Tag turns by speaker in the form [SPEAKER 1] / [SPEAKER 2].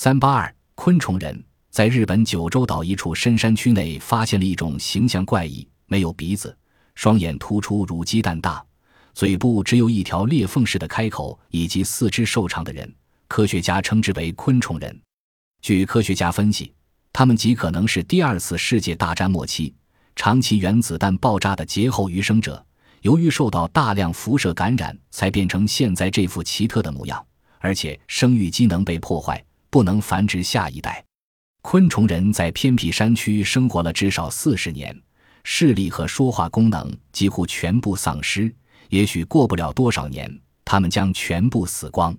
[SPEAKER 1] 三八二昆虫人在日本九州岛一处深山区内发现了一种形象怪异、没有鼻子、双眼突出如鸡蛋大、嘴部只有一条裂缝式的开口以及四肢瘦长的人。科学家称之为昆虫人。据科学家分析，他们极可能是第二次世界大战末期长期原子弹爆炸的劫后余生者。由于受到大量辐射感染，才变成现在这副奇特的模样，而且生育机能被破坏，不能繁殖下一代。昆虫人在偏僻山区生活了至少四十年，视力和说话功能几乎全部丧失。也许过不了多少年，他们将全部死光。